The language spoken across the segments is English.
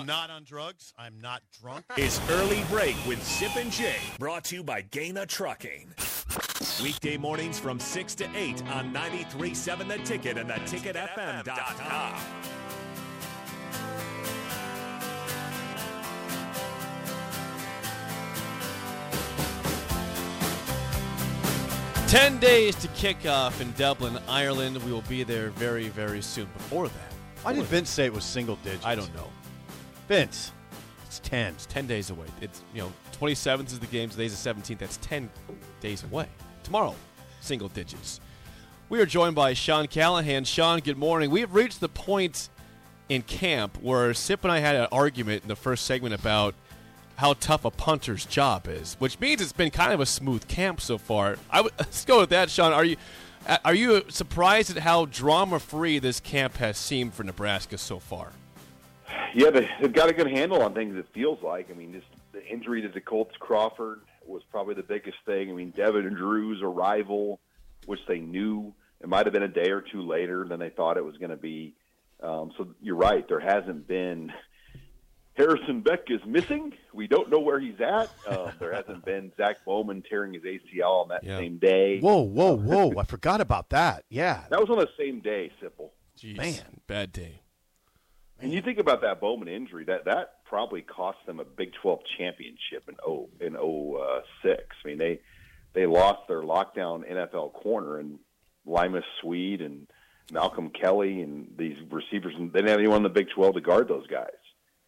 I'm not on drugs. I'm not drunk. Is Early Break with Sip and Jay, brought to you by Gana Trucking. Weekday mornings from 6 to 8 on 93.7 The Ticket and theticketfm.com. Ten days to kick off in Dublin, Ireland. We will be there very, very soon. Before that, Why did Vince say it was single digits? I don't know. Vince, it's 10. It's ten days away. It's you know, twenty seventh is the game. Today's the seventeenth. That's ten days away. Tomorrow, single digits. We are joined by Sean Callahan. Sean, good morning. We have reached the point in camp where Sip and I had an argument in the first segment about how tough a punter's job is, which means it's been kind of a smooth camp so far. I w- let's go with that, Sean. Are you uh, are you surprised at how drama free this camp has seemed for Nebraska so far? Yeah, they, they've got a good handle on things. It feels like. I mean, just the injury to Decoldest Crawford was probably the biggest thing. I mean, Devin and Drew's arrival, which they knew it might have been a day or two later than they thought it was going to be. Um, so you're right. There hasn't been. Harrison Beck is missing. We don't know where he's at. Um, there hasn't been Zach Bowman tearing his ACL on that Yeah. same day. Whoa, whoa, whoa. I forgot about that. Yeah. That was on the same day, Simple. Jeez, Man. bad day. And you think about that Bowman injury, that that probably cost them a Big 12 championship in oh in oh uh, six. I mean, they they lost their lockdown NFL corner and Limas Sweed and Malcolm Kelly and these receivers, and they didn't have anyone in the Big 12 to guard those guys.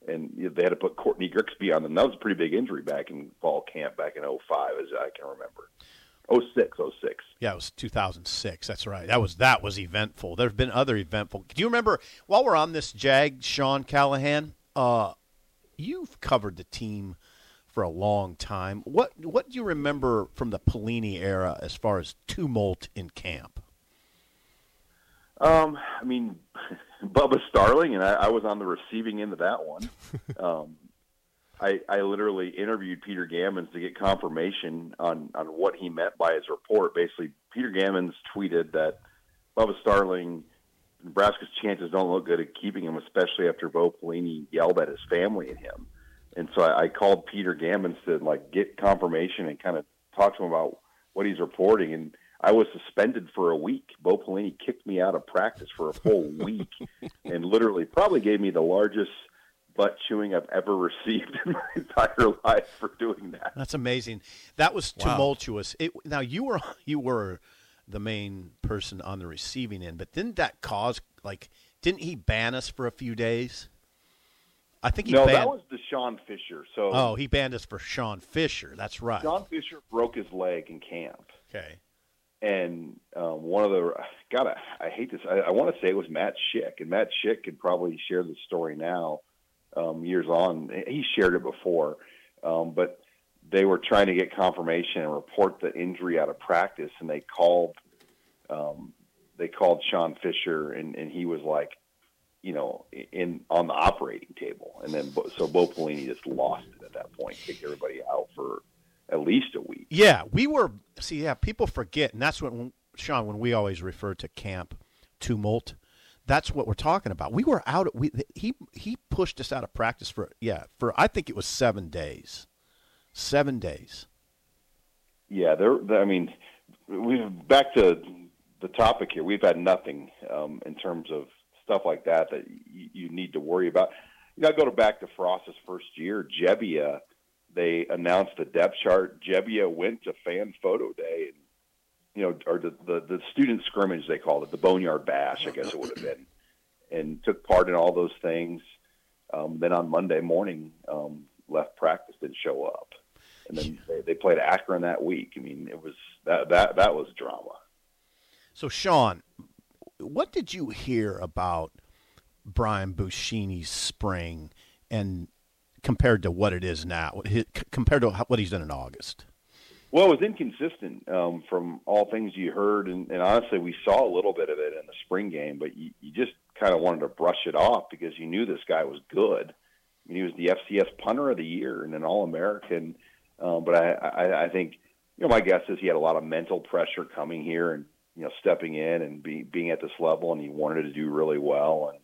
And they had to put Courtney Grixby on them. That was a pretty big injury back in fall camp back in 05, as I can remember. 06, 06. Yeah, it was 2006. That's right. That was that was eventful. There have been other eventful. Do you remember while we're on this Jag, Sean Callahan? Uh, you've covered the team for a long time. What what do you remember from the Pelini era as far as tumult in camp? Um, I mean, Bubba Starling, and I, I was on the receiving end of that one. um, I, I literally interviewed Peter Gammons to get confirmation on, on what he meant by his report. Basically, Peter Gammons tweeted that Bubba Starling, Nebraska's chances don't look good at keeping him, especially after Bo Pelini yelled at his family and him. And so I, I called Peter Gammons to like get confirmation and kind of talk to him about what he's reporting. And I was suspended for a week. Bo Pelini kicked me out of practice for a full week, and literally probably gave me the largest butt chewing I've ever received in my entire life for doing that. That's amazing. That was Wow. tumultuous. It, now you were you were the main person on the receiving end, but didn't that cause like didn't he ban us for a few days? I think he No, banned. that was Deshaun Fisher. So oh, he banned us for Sean Fisher. That's right. Sean Fisher broke his leg in camp. Okay. and um, one of the God, I, I hate this. I, I want to say it was Matt Schick, and Matt Schick could probably share the story now. Um, years on, he shared it before, um, but they were trying to get confirmation and report the injury out of practice, and they called. Um, they called Sean Fisher, and, and he was like, you know, in on the operating table, and then so Bo Pelini just lost it at that point, kicked everybody out for at least a week. Yeah, we were. See, yeah, people forget, and that's what Sean, when we always refer to camp tumult, that's what we're talking about. We were out. We he he pushed us out of practice for yeah for I think it was seven days, seven days. Yeah, there. I mean, we've back to the topic here. We've had nothing um, in terms of stuff like that that you, you need to worry about. You got to go to back to Frost's first year. Gebbia, they announced the depth chart. Gebbia went to fan photo day, and you know, or the, the the student scrimmage they called it, the Boneyard Bash, I guess it would have been, and took part in all those things. Um, then on Monday morning, um, left practice, didn't show up and then they, they played Akron that week. I mean, it was that that that was drama. So Sean, what did you hear about Brian Buschini's spring and compared to what it is now, compared to what he's done in August? Well, it was inconsistent um, from all things you heard, and, and honestly, we saw a little bit of it in the spring game, but you, you just kind of wanted to brush it off because you knew this guy was good. I mean, he was the FCS punter of the year and an All American. Um, but I, I, I think, you know, my guess is he had a lot of mental pressure coming here and you know stepping in and be, being at this level, and he wanted to do really well, and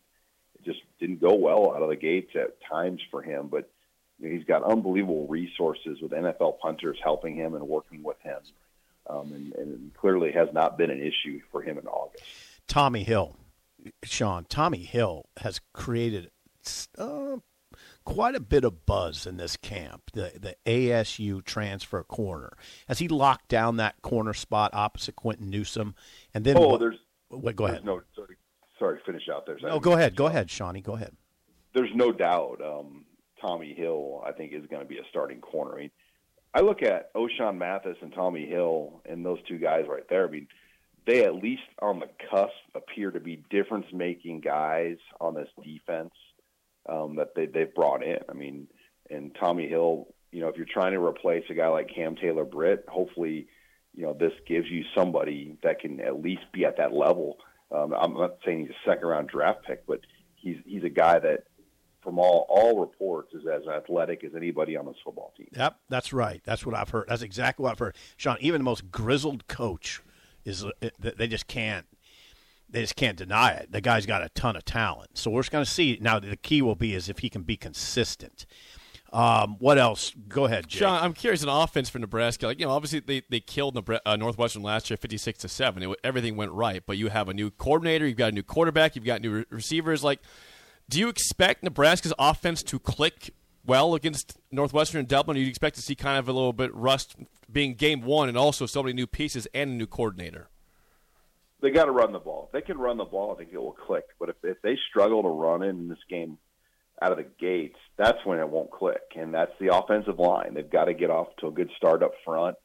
it just didn't go well out of the gates at times for him. But he's got unbelievable resources with NFL punters helping him and working with him, um, and, and clearly has not been an issue for him in August. Tommy Hill, Sean. Tommy Hill has created uh, quite a bit of buzz in this camp. The the ASU transfer corner as he locked down that corner spot opposite Quinton Newsome, and then Oh, what- there's Wait, go there's ahead. no sorry, sorry, finish out there. No, go ahead. Go ahead, Shawnee. Go ahead. there's no doubt um, Tommy Hill, I think, is going to be a starting corner. I mean, I look at Ochaun Mathis and Tommy Hill and those two guys right there. I mean, they at least on the cusp appear to be difference making guys on this defense um, that they, they've brought in. I mean, and Tommy Hill, you know, if you're trying to replace a guy like Cam Taylor Britt, hopefully, you know, this gives you somebody that can at least be at that level. Um, I'm not saying he's a second round draft pick, but he's he's a guy that, from all all reports, is as athletic as anybody on this football team. Yep, that's right. That's what I've heard. That's exactly what I've heard. Sean, even the most grizzled coach is uh, they just can't they just can't deny it. The guy's got a ton of talent. So we're just going to see now. The key will be is if he can be consistent. Um, what else? Go ahead, Jake. Sean, I'm curious. An offense for Nebraska, like you know, obviously they, they killed Nebra- uh, Northwestern last year, 56 to seven. It, everything went right, but you have a new coordinator, you've got a new quarterback, you've got new re- receivers. Like, do you expect Nebraska's offense to click well against Northwestern and Dublin? Or do you expect to see kind of a little bit rust being game one, and also so many new pieces and a new coordinator? They got to run the ball. If they can run the ball, I think it will click. But if, if they struggle to run in this game out of the gates, that's when it won't click. And that's the offensive line. They've got to get off to a good start up front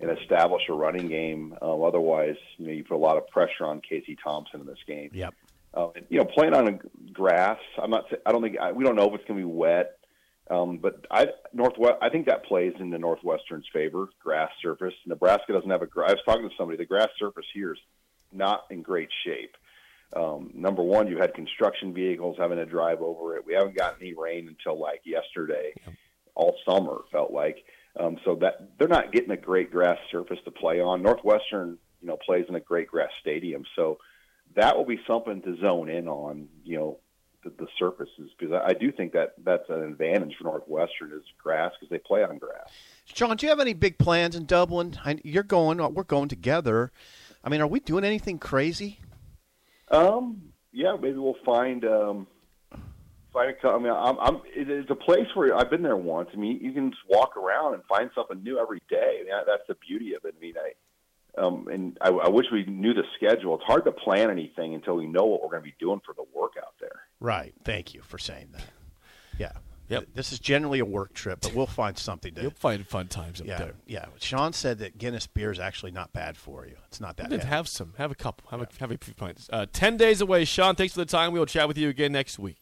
and establish a running game. Um, otherwise, you know, you put a lot of pressure on Casey Thompson in this game. Yep. Uh, you know, playing on a grass. I'm not. I don't think I, we don't know if it's going to be wet. Um, but I Northwest. I think that plays in the Northwestern's favor. Grass surface. Nebraska doesn't have a. I was talking to somebody. The grass surface here is not in great shape. Um, number one, you had construction vehicles having to drive over it. We haven't gotten any rain until like yesterday, all summer felt like. Um, so that they're not getting a great grass surface to play on. Northwestern, you know, plays in a great grass stadium, so that will be something to zone in on. You know, the, the surfaces because I, I do think that that's an advantage for Northwestern is grass because they play on grass. Sean, do you have any big plans in Dublin? I, you're going. We're going together. I mean, are we doing anything crazy? Um, yeah, maybe we'll find um, find a. I mean, I'm, I'm. it- It's a place where I've been there once. I mean, you can just walk around and find something new every day. I mean, that's the beauty of it. I mean, I, um, and I, I wish we knew the schedule. It's hard to plan anything until we know what we're going to be doing for the work out there. Right. Thank you for saying that. Yeah. Yep. This is generally a work trip, but we'll find something to. You'll find fun times up yeah. there. Yeah. Sean said that Guinness beer is actually not bad for you. It's not that bad. have some, have a couple, have a have a few pints. Uh, Ten days away, Sean. Thanks for the time. We will chat with you again next week.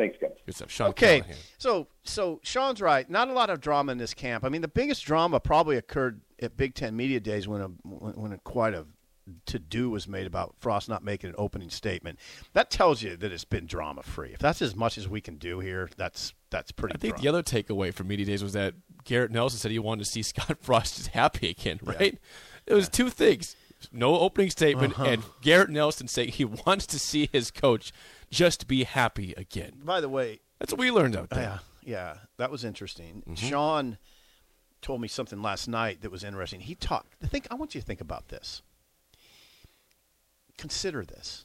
Thanks, guys. Good stuff, Sean. Okay, Callahan. so so Sean's right. Not a lot of drama in this camp. I mean, the biggest drama probably occurred at Big Ten media days when a when when a quite a to do was made about Frost not making an opening statement. That tells you that it's been drama free. If that's as much as we can do here, that's that's pretty. Good. I think drama. the other takeaway from media days was that Garrett Nelson said he wanted to see Scott Frost just happy again. Right? It was two things: no opening statement, Uh-huh. and Garrett Nelson saying he wants to see his coach just be happy again. By the way, That's what we learned out there. yeah, yeah, that was interesting. Mm-hmm. Sean told me something last night that was interesting. He talked. I think I want you to think about this. Consider this.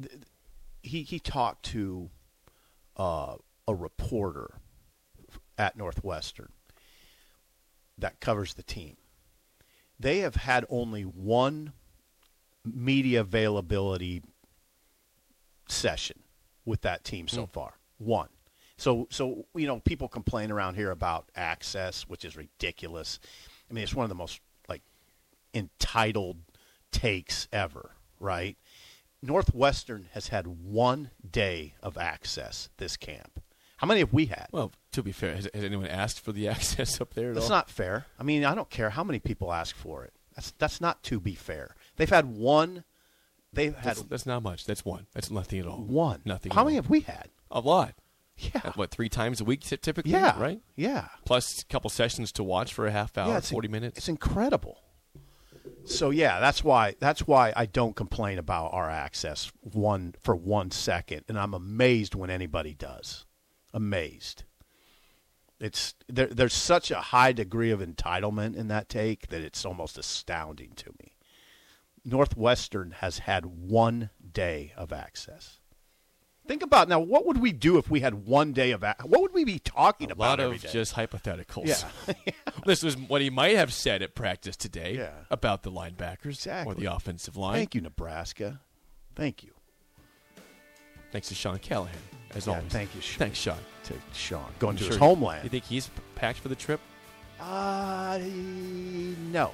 Th- th- He he talked to uh, a reporter at Northwestern that covers the team. They have had only one media availability session with that team so hmm. far. One. So so you know people complain around here about access, which is ridiculous. I mean, it's one of the most like entitled takes ever, right? Northwestern has had one day of access this camp. How many have we had? Well, to be fair, has, has anyone asked for the access up there at That's all? not fair. I mean, I don't care how many people ask for it. That's that's not to be fair. They've had one. They've had That's, that's not much. That's one. That's nothing at all. one. Nothing. How many all. have we had? A lot. Yeah. What three times a week typically? Yeah. Right. Yeah. Plus a couple sessions to watch for a half hour, yeah, forty in- minutes. It's incredible. So yeah, that's why that's why I don't complain about our access one for one second, and I'm amazed when anybody does. Amazed. It's there, there's such a high degree of entitlement in that take that it's almost astounding to me. Northwestern has had one day of access. Think about now. What would we do if we had one day of? ac- What would we be talking A about lot of day? just hypotheticals. Yeah. this was what he might have said at practice today Yeah. about the linebackers or the offensive line. Thank you, Nebraska. Thank you. Thanks to Sean Callahan, as Yeah, always. thank you, Sean. Thanks, Sean. To Sean going I'm to sure his homeland. You think he's packed for the trip? Uh, no,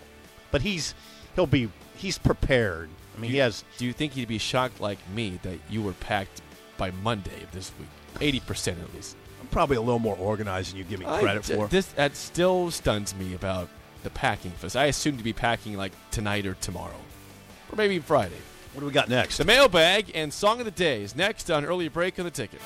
but he's he'll be he's prepared. I mean, he has Do you think he'd be shocked like me that you were packed by Monday of this week? Eighty percent at least. I'm probably a little more organized than you give me credit I- for. This that still stuns me about the packing for. I assumed to be packing like tonight or tomorrow, or maybe Friday. What do we got next? The mailbag and song of the day is next on early break on the ticket.